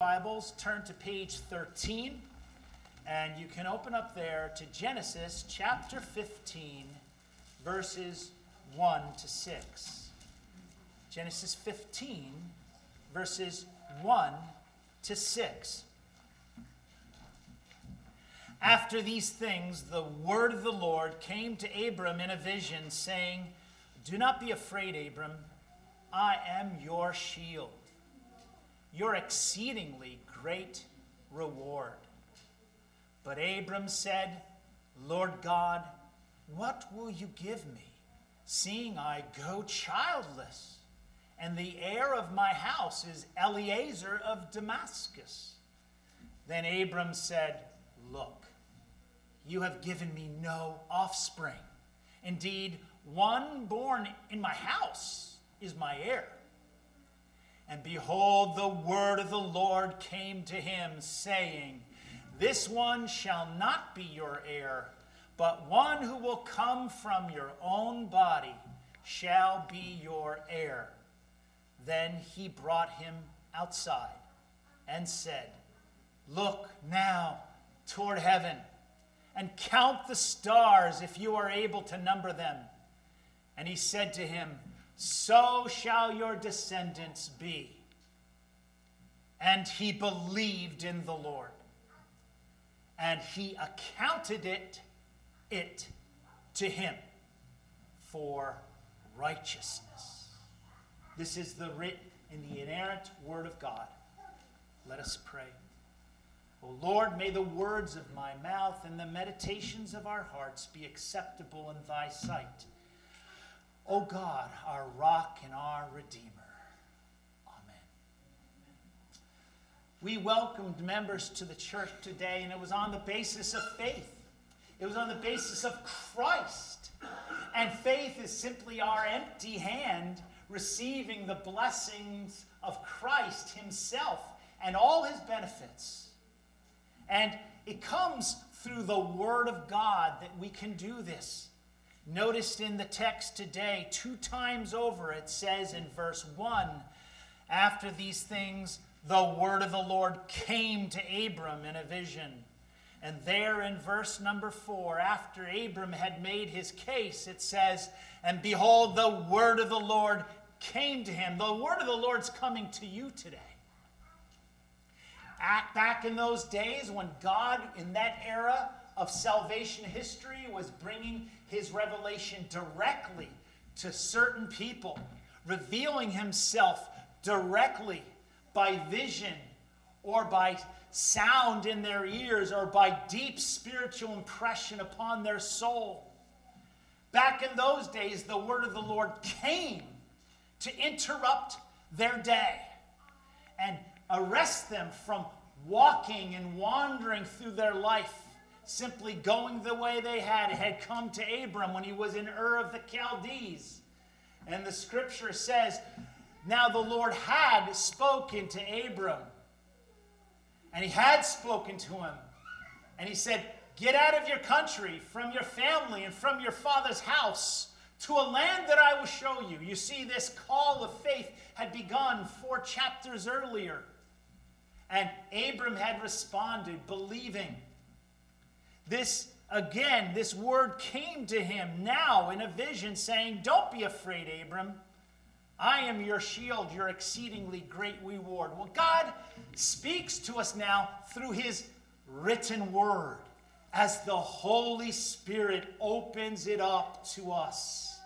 Bibles, turn to page 13, and you can open up there to Genesis chapter 15, verses 1 to 6. Genesis 15, verses 1 to 6. After these things, the word of the Lord came to Abram in a vision, saying, Do not be afraid, Abram. I am your shield your exceedingly great reward. But Abram said, Lord God, what will you give me, seeing I go childless? And the heir of my house is Eliezer of Damascus. Then Abram said, Look, you have given me no offspring. Indeed, one born in my house is my heir. And behold, the word of the Lord came to him, saying, This one shall not be your heir, but one who will come from your own body shall be your heir. Then he brought him outside and said, Look now toward heaven and count the stars if you are able to number them. And he said to him, so shall your descendants be. And he believed in the Lord, and he accounted it, it to him for righteousness. This is the writ in the inerrant word of God. Let us pray. O Lord, may the words of my mouth and the meditations of our hearts be acceptable in thy sight O God, our rock and our redeemer. Amen. We welcomed members to the church today, and it was on the basis of faith. It was on the basis of Christ. And faith is simply our empty hand receiving the blessings of Christ Himself and all His benefits. And it comes through the Word of God that we can do this. Noticed in the text today, two times over, it says in verse 1 After these things, the word of the Lord came to Abram in a vision. And there in verse number 4, after Abram had made his case, it says, And behold, the word of the Lord came to him. The word of the Lord's coming to you today. Back in those days when God, in that era of salvation history, was bringing his revelation directly to certain people, revealing himself directly by vision or by sound in their ears or by deep spiritual impression upon their soul. Back in those days, the word of the Lord came to interrupt their day and arrest them from walking and wandering through their life simply going the way they had had come to Abram when he was in Ur of the Chaldees. And the scripture says, Now the Lord had spoken to Abram. And he had spoken to him. And he said, Get out of your country, from your family, and from your father's house to a land that I will show you. You see, this call of faith had begun four chapters earlier. And Abram had responded, believing. This again, this word came to him now in a vision saying, Don't be afraid, Abram. I am your shield, your exceedingly great reward. Well, God speaks to us now through his written word as the Holy Spirit opens it up to us.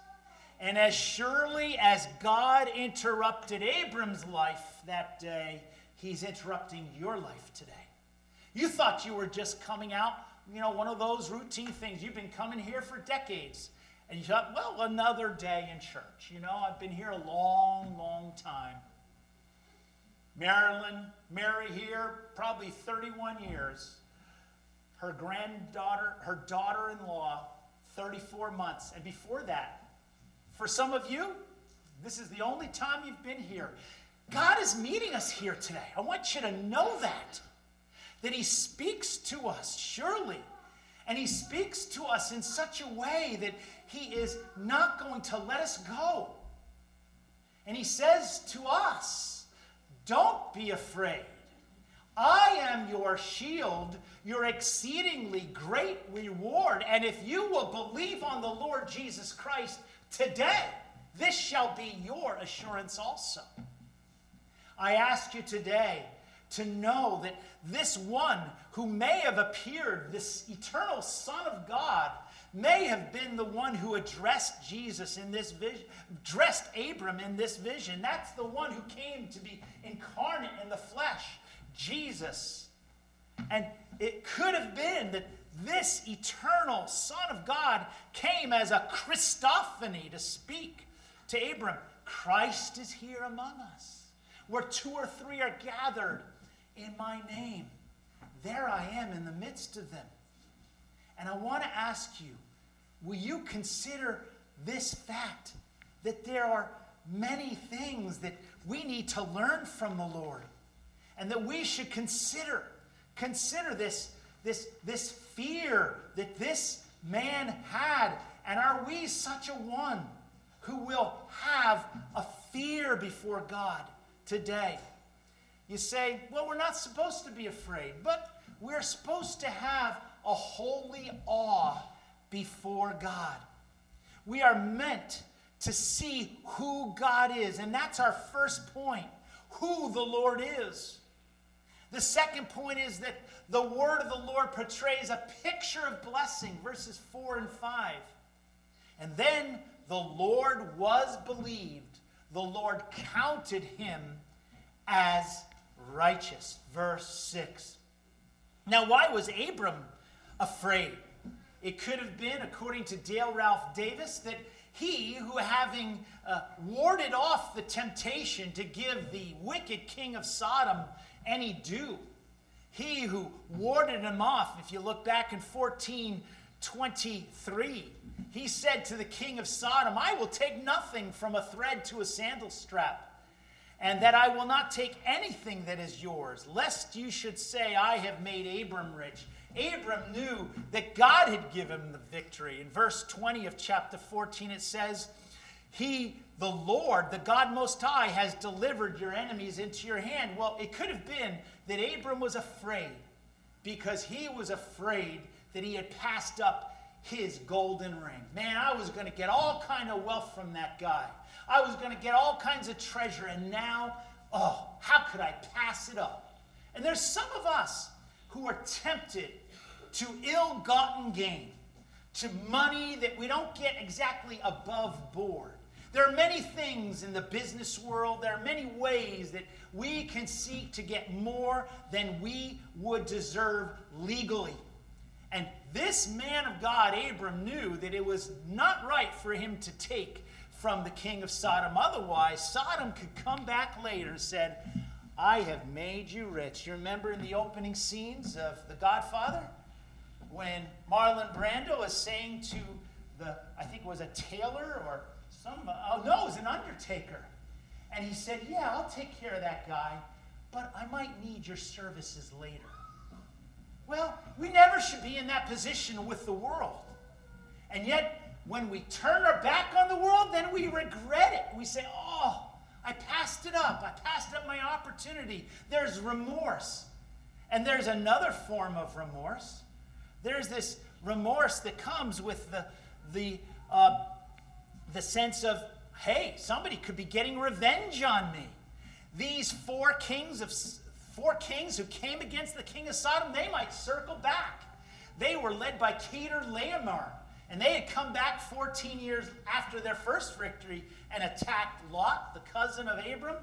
And as surely as God interrupted Abram's life that day, he's interrupting your life today. You thought you were just coming out you know, one of those routine things. You've been coming here for decades. And you thought, well, another day in church. You know, I've been here a long, long time. Marilyn, Mary here, probably 31 years. Her granddaughter, her daughter in law, 34 months. And before that, for some of you, this is the only time you've been here. God is meeting us here today. I want you to know that that He speaks to us, surely. And He speaks to us in such a way that He is not going to let us go. And He says to us, Don't be afraid. I am your shield, your exceedingly great reward. And if you will believe on the Lord Jesus Christ today, this shall be your assurance also. I ask you today to know that this one who may have appeared, this eternal Son of God, may have been the one who addressed Jesus in this vision, dressed Abram in this vision. That's the one who came to be incarnate in the flesh, Jesus. And it could have been that this eternal Son of God came as a Christophany to speak to Abram. Christ is here among us. Where two or three are gathered in my name, there I am in the midst of them. And I want to ask you will you consider this fact that there are many things that we need to learn from the Lord and that we should consider consider this this this fear that this man had? And are we such a one who will have a fear before God today you say well we're not supposed to be afraid but we're supposed to have a holy awe before God. We are meant to see who God is, and that's our first point who the Lord is. The second point is that the word of the Lord portrays a picture of blessing, verses 4 and 5. And then the Lord was believed, the Lord counted him as righteous, verse 6. Now, why was Abram afraid? It could have been, according to Dale Ralph Davis, that he, who having uh, warded off the temptation to give the wicked king of Sodom any due, he who warded him off, if you look back in 1423, he said to the king of Sodom, I will take nothing from a thread to a sandal strap and that I will not take anything that is yours, lest you should say, I have made Abram rich. Abram knew that God had given him the victory. In verse 20 of chapter 14, it says, He, the Lord, the God Most High, has delivered your enemies into your hand. Well, it could have been that Abram was afraid because he was afraid that he had passed up his golden ring. Man, I was going to get all kind of wealth from that guy. I was going to get all kinds of treasure, and now, oh, how could I pass it up? And there's some of us who are tempted to ill gotten gain, to money that we don't get exactly above board. There are many things in the business world, there are many ways that we can seek to get more than we would deserve legally. And this man of God, Abram, knew that it was not right for him to take from the king of Sodom. Otherwise, Sodom could come back later and said, I have made you rich. You remember in the opening scenes of The Godfather? When Marlon Brando is saying to the, I think it was a tailor or some, oh no, it was an undertaker. And he said, Yeah, I'll take care of that guy, but I might need your services later. Well, we never should be in that position with the world. And yet, when we turn our back on the world, then we regret it. We say, oh, I passed it up. I passed up my opportunity. There's remorse. And there's another form of remorse. There's this remorse that comes with the, the, uh, the sense of, hey, somebody could be getting revenge on me. These four kings of four kings who came against the king of Sodom, they might circle back. They were led by Chedorlaomer, and they had come back 14 years after their first victory and attacked Lot, the cousin of Abram.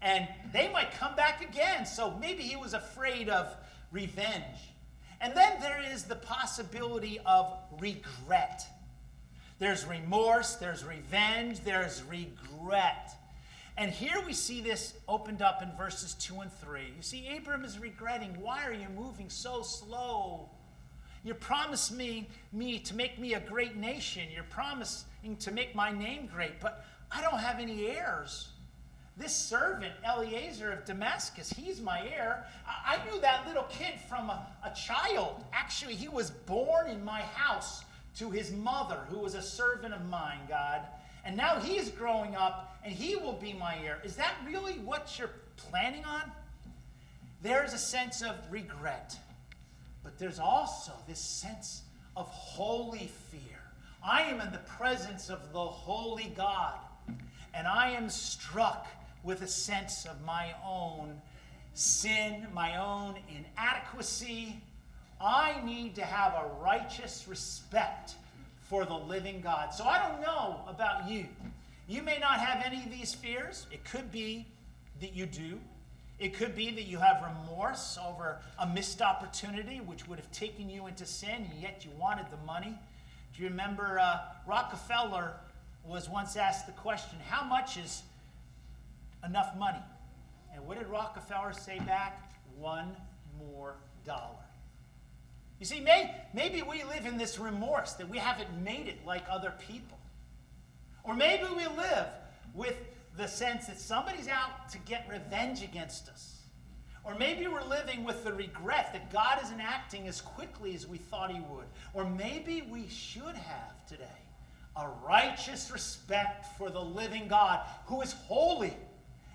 And they might come back again. So maybe he was afraid of revenge. And then there is the possibility of regret. There's remorse, there's revenge, there's regret. And here we see this opened up in verses 2 and 3. You see, Abram is regretting, why are you moving so slow? You promised me, me to make me a great nation. You're promising to make my name great, but I don't have any heirs. This servant, Eliezer of Damascus, he's my heir. I, knew that little kid from a, a child. Actually, he was born in my house to his mother, who was a servant of mine, God. And now he's growing up and he will be my heir. Is that really what you're planning on? there's a sense of regret, but there's also this sense of holy fear. I am in the presence of the holy God, and I am struck with a sense of my own sin, my own inadequacy. I need to have a righteous respect for the living God. So I don't know about you. You may not have any of these fears. It could be that you do. It could be that you have remorse over a missed opportunity which would have taken you into sin, and yet you wanted the money. Do you remember uh, Rockefeller was once asked the question, How much is enough money? And what did Rockefeller say back? One more dollar. You see, may, maybe we live in this remorse that we haven't made it like other people. Or maybe we live with the sense that somebody's out to get revenge against us. Or maybe we're living with the regret that God isn't acting as quickly as we thought He would. Or maybe we should have today a righteous respect for the living God who is holy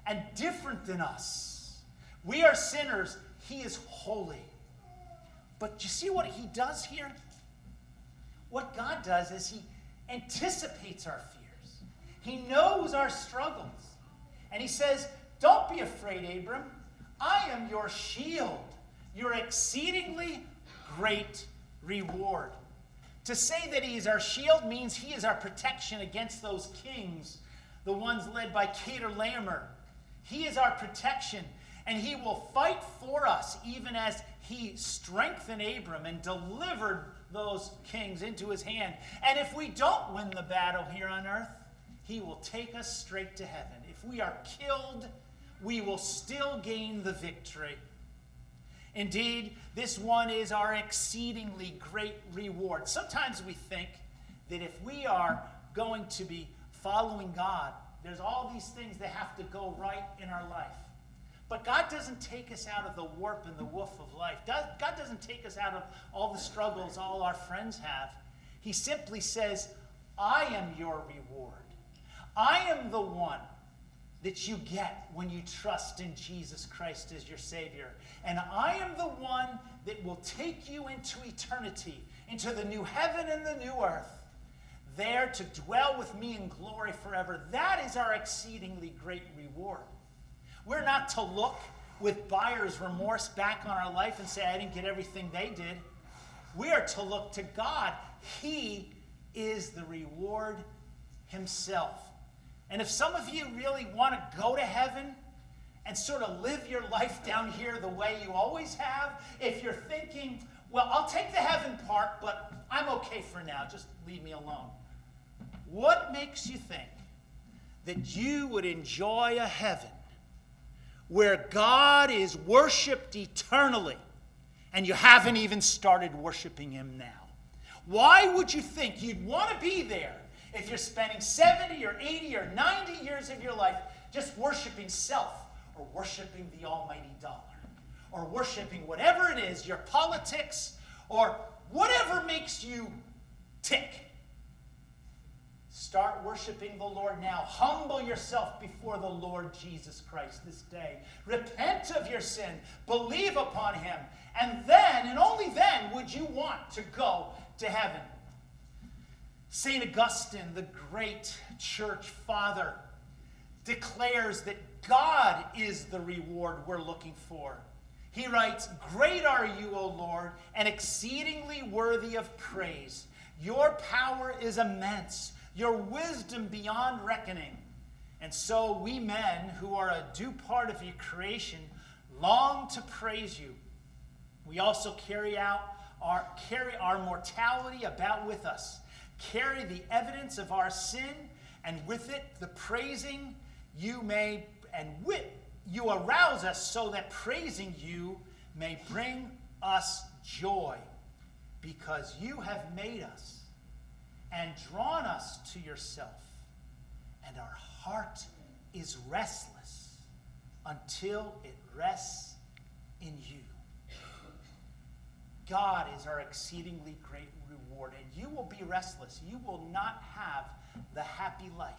and different than us. We are sinners, He is holy. But you see what He does here? What God does is He anticipates our fears, He knows our struggles. And He says, Don't be afraid, Abram. I am your shield, your exceedingly great reward. To say that he is our shield means he is our protection against those kings, the ones led by Chedorlaomer. He is our protection, and he will fight for us, even as he strengthened Abram and delivered those kings into his hand. And if we don't win the battle here on earth, he will take us straight to heaven. If we are killed, we will still gain the victory. Indeed, this one is our exceedingly great reward. Sometimes we think that if we are going to be following God, there's all these things that have to go right in our life. But God doesn't take us out of the warp and the woof of life. God doesn't take us out of all the struggles all our friends have. He simply says, I am your reward. I am the one that you get when you trust in Jesus Christ as your Savior. And I am the one that will take you into eternity, into the new heaven and the new earth, there to dwell with me in glory forever. That is our exceedingly great reward. We're not to look with buyer's remorse back on our life and say, I didn't get everything they did. We are to look to God. He is the reward Himself. And if some of you really want to go to heaven and sort of live your life down here the way you always have, if you're thinking, well, I'll take the heaven part, but I'm okay for now, just leave me alone. What makes you think that you would enjoy a heaven where God is worshiped eternally and you haven't even started worshiping Him now? Why would you think you'd want to be there if you're spending 70 or 80 or 90 years of your life just worshiping self or worshiping the almighty dollar or worshiping whatever it is, your politics or whatever makes you tick. Start worshiping the Lord now. Humble yourself before the Lord Jesus Christ this day. Repent of your sin. Believe upon him. And then, and only then, would you want to go to heaven. St. Augustine, the great church father, declares that God is the reward we're looking for. He writes, Great are you, O Lord, and exceedingly worthy of praise. Your power is immense, your wisdom beyond reckoning. And so we men, who are a due part of your creation, long to praise you. We also carry out our, carry our mortality about with us carry the evidence of our sin, and with it the praising you may, and with you arouse us so that praising you may bring us joy, because you have made us and drawn us to yourself, and our heart is restless until it rests in you. God is our exceedingly great you will be restless. You will not have the happy life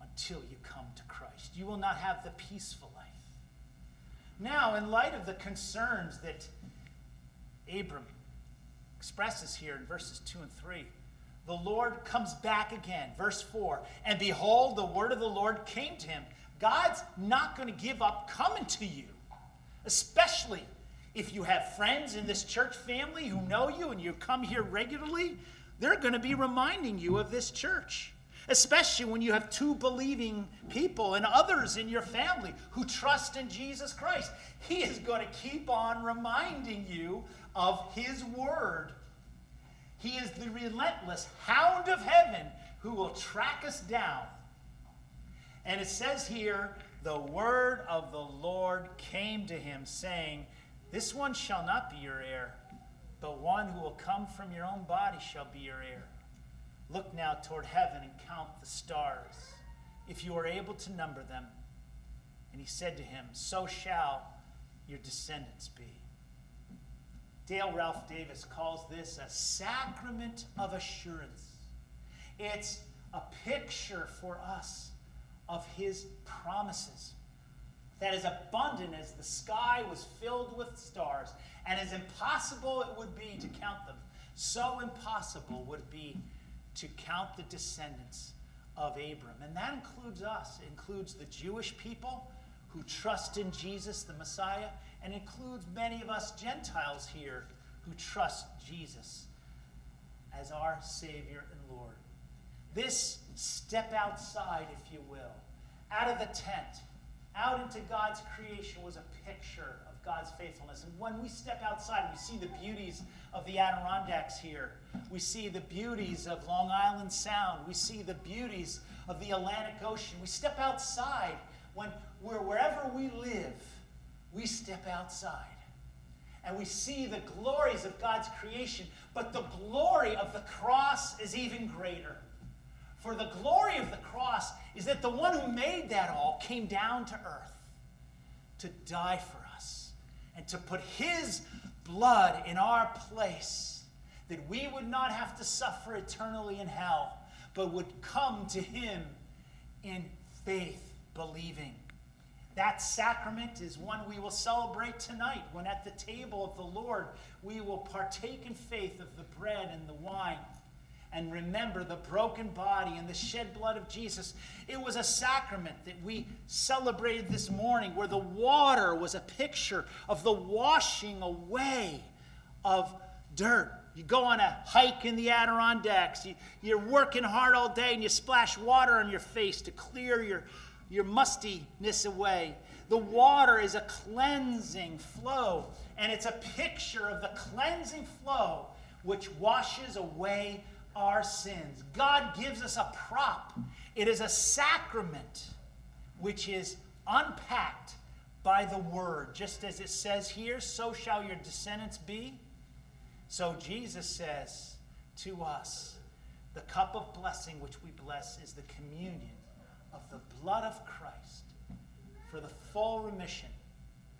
until you come to Christ. You will not have the peaceful life. Now, in light of the concerns that Abram expresses here in verses 2 and 3, the Lord comes back again. Verse 4 And behold, the word of the Lord came to him. God's not going to give up coming to you, especially if you have friends in this church family who know you and you come here regularly. They're going to be reminding you of this church especially when you have two believing people and others in your family who trust in Jesus Christ. He is going to keep on reminding you of His Word. He is the relentless hound of heaven who will track us down. And it says here, the word of the Lord came to him, saying, This one shall not be your heir, but one who will come from your own body shall be your heir. Look now toward heaven and count the stars, if you are able to number them. And he said to him, So shall your descendants be. Dale Ralph Davis calls this a sacrament of assurance. It's a picture for us of his promises that as abundant as the sky was filled with stars, and as impossible it would be to count them, so impossible would it be to count the descendants of Abram. And that includes us, it includes the Jewish people who trust in Jesus, the Messiah, and includes many of us Gentiles here who trust Jesus as our Savior and Lord. This step outside, if you will, out of the tent, out into God's creation was a picture of God's faithfulness. And when we step outside, we see the beauties of the Adirondacks here. We see the beauties of Long Island Sound. We see the beauties of the Atlantic Ocean. We step outside when we're wherever we live, we step outside. And we see the glories of God's creation, but the glory of the cross is even greater. For the glory of the cross is that the one who made that all came down to earth to die for us and to put his blood in our place, that we would not have to suffer eternally in hell, but would come to him in faith, believing. That sacrament is one we will celebrate tonight when at the table of the Lord we will partake in faith of the bread and the wine and remember the broken body and the shed blood of Jesus. It was a sacrament that we celebrated this morning where the water was a picture of the washing away of dirt. You go on a hike in the Adirondacks, you, you're working hard all day, and you splash water on your face to clear your, your mustiness away. The water is a cleansing flow, and it's a picture of the cleansing flow which washes away our sins. God gives us a prop, it is a sacrament which is unpacked by the word. Just as it says here, so shall your descendants be. So Jesus says to us, the cup of blessing which we bless is the communion of the blood of Christ for the full remission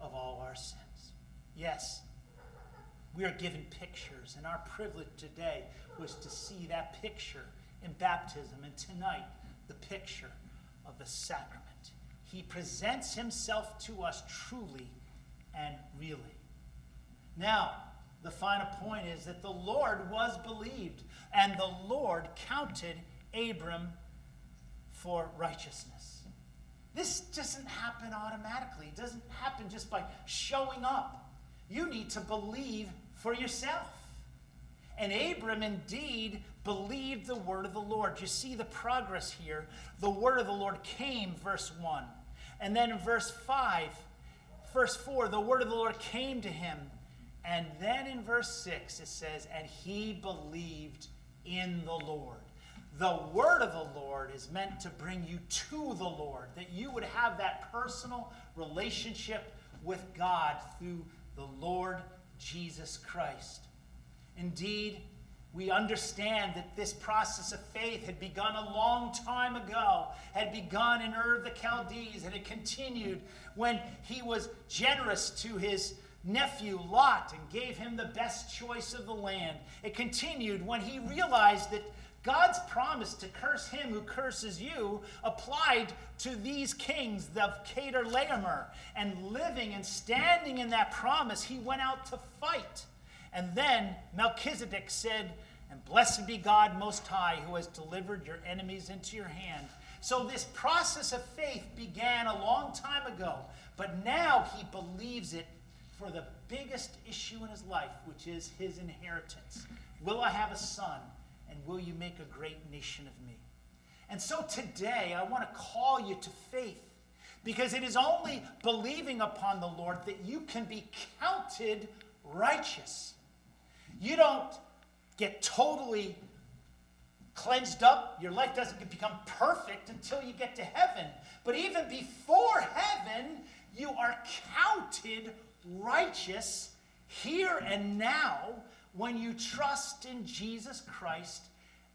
of all our sins. Yes, we are given pictures, and our privilege today was to see that picture in baptism, and tonight, the picture of the sacrament. He presents himself to us truly and really. Now, the final point is that the Lord was believed, and the Lord counted Abram for righteousness. This doesn't happen automatically, it doesn't happen just by showing up. You need to believe for yourself. And Abram indeed believed the word of the Lord. You see the progress here. The word of the Lord came, verse 1. And then in verse 5, verse 4, the word of the Lord came to him. And then in verse 6, it says, And he believed in the Lord. The word of the Lord is meant to bring you to the Lord, that you would have that personal relationship with God through the Lord Jesus Christ. Indeed, we understand that this process of faith had begun a long time ago, had begun in Ur of the Chaldees, and it continued when he was generous to his nephew Lot and gave him the best choice of the land. It continued when he realized that God's promise to curse him who curses you applied to these kings of Chedorlaomer. And living and standing in that promise, he went out to fight. And then Melchizedek said, And blessed be God Most High, who has delivered your enemies into your hand. So this process of faith began a long time ago, but now he believes it for the biggest issue in his life, which is his inheritance. Will I have a son? Will you make a great nation of me? And so today, I want to call you to faith because it is only believing upon the Lord that you can be counted righteous. You don't get totally cleansed up. Your life doesn't become perfect until you get to heaven. But even before heaven, you are counted righteous here and now when you trust in Jesus Christ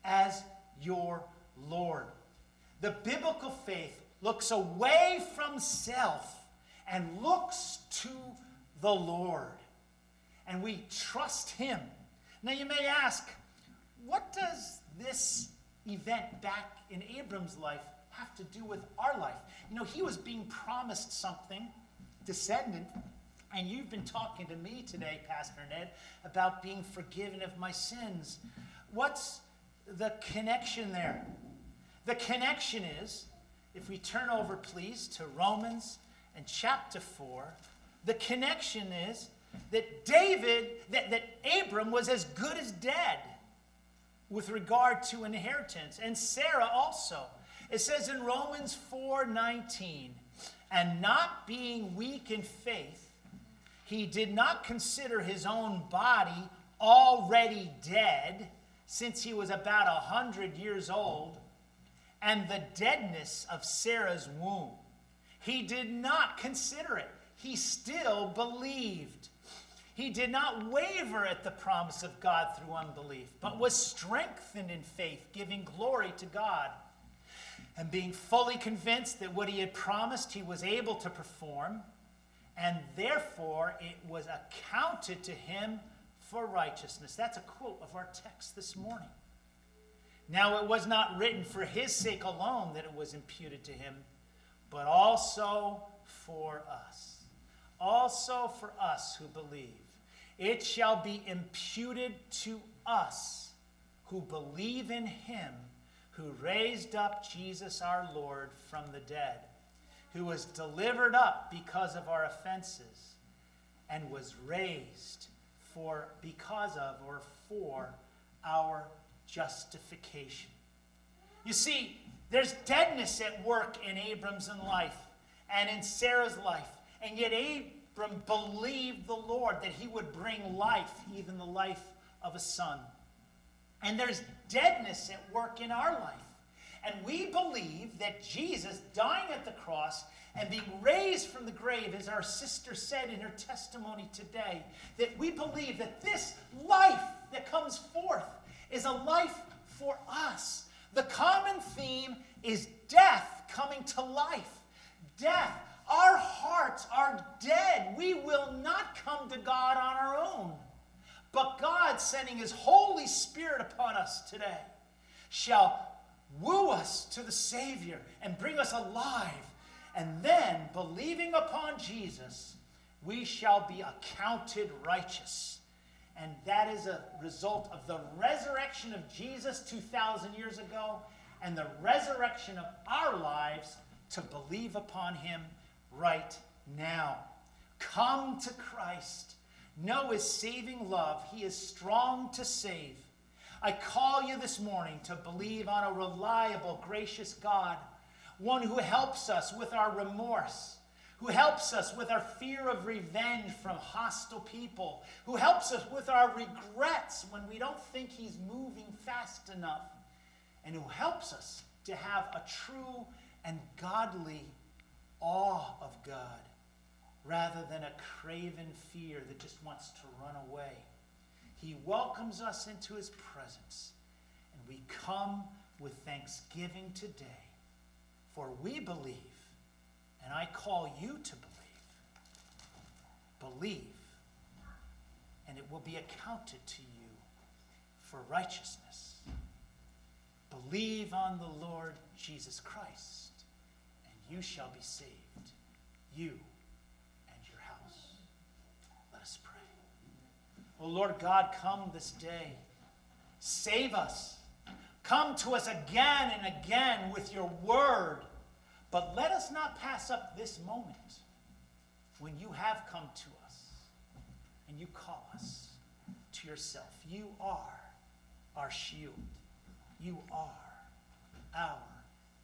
as your Lord. The biblical faith looks away from self and looks to the Lord. And we trust Him. Now you may ask, what does this event back in Abram's life have to do with our life? You know, he was being promised something, descendant, and you've been talking to me today, Pastor Ned, about being forgiven of my sins. What's the connection there? The connection is, if we turn over, please, to Romans and chapter 4, the connection is that David, that, that Abram was as good as dead with regard to inheritance, and Sarah also. It says in Romans 4 19, and not being weak in faith, he did not consider his own body already dead, since he was about a hundred years old, and the deadness of Sarah's womb. He did not consider it. He still believed. He did not waver at the promise of God through unbelief, but was strengthened in faith, giving glory to God. And being fully convinced that what he had promised he was able to perform, and therefore it was accounted to him for righteousness. That's a quote of our text this morning. Now, it was not written for his sake alone that it was imputed to him, but also for us. Also for us who believe. It shall be imputed to us who believe in him who raised up Jesus our Lord from the dead, who was delivered up because of our offenses and was raised for because of or for our justification. You see, there's deadness at work in Abram's life and in Sarah's life, and yet Abram believed the Lord that he would bring life, even the life of a son. And there's deadness at work in our life. And we believe that Jesus dying at the cross and being raised from the grave, as our sister said in her testimony today, that we believe that this life that comes forth is a life for us. The common theme is death coming to life. Death our hearts are dead. We will not come to God on our own. But God, sending His Holy Spirit upon us today, shall woo us to the Savior and bring us alive. And then, believing upon Jesus, we shall be accounted righteous. And that is a result of the resurrection of Jesus 2,000 years ago and the resurrection of our lives to believe upon Him right now. Come to Christ. Know his saving love. He is strong to save. I call you this morning to believe on a reliable, gracious God, one who helps us with our remorse, who helps us with our fear of revenge from hostile people, who helps us with our regrets when we don't think he's moving fast enough, and who helps us to have a true and godly awe of God rather than a craven fear that just wants to run away. He welcomes us into his presence, and we come with thanksgiving today, for we believe, and I call you to believe. Believe, and it will be accounted to you for righteousness. Believe on the Lord Jesus Christ, and you shall be saved, you and your house. Let us pray. O Lord God, come this day. Save us. Come to us again and again with your word. But let us not pass up this moment when you have come to us and you call us to yourself. You are our shield. You are our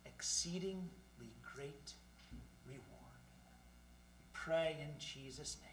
exceedingly great reward. We pray in Jesus' name.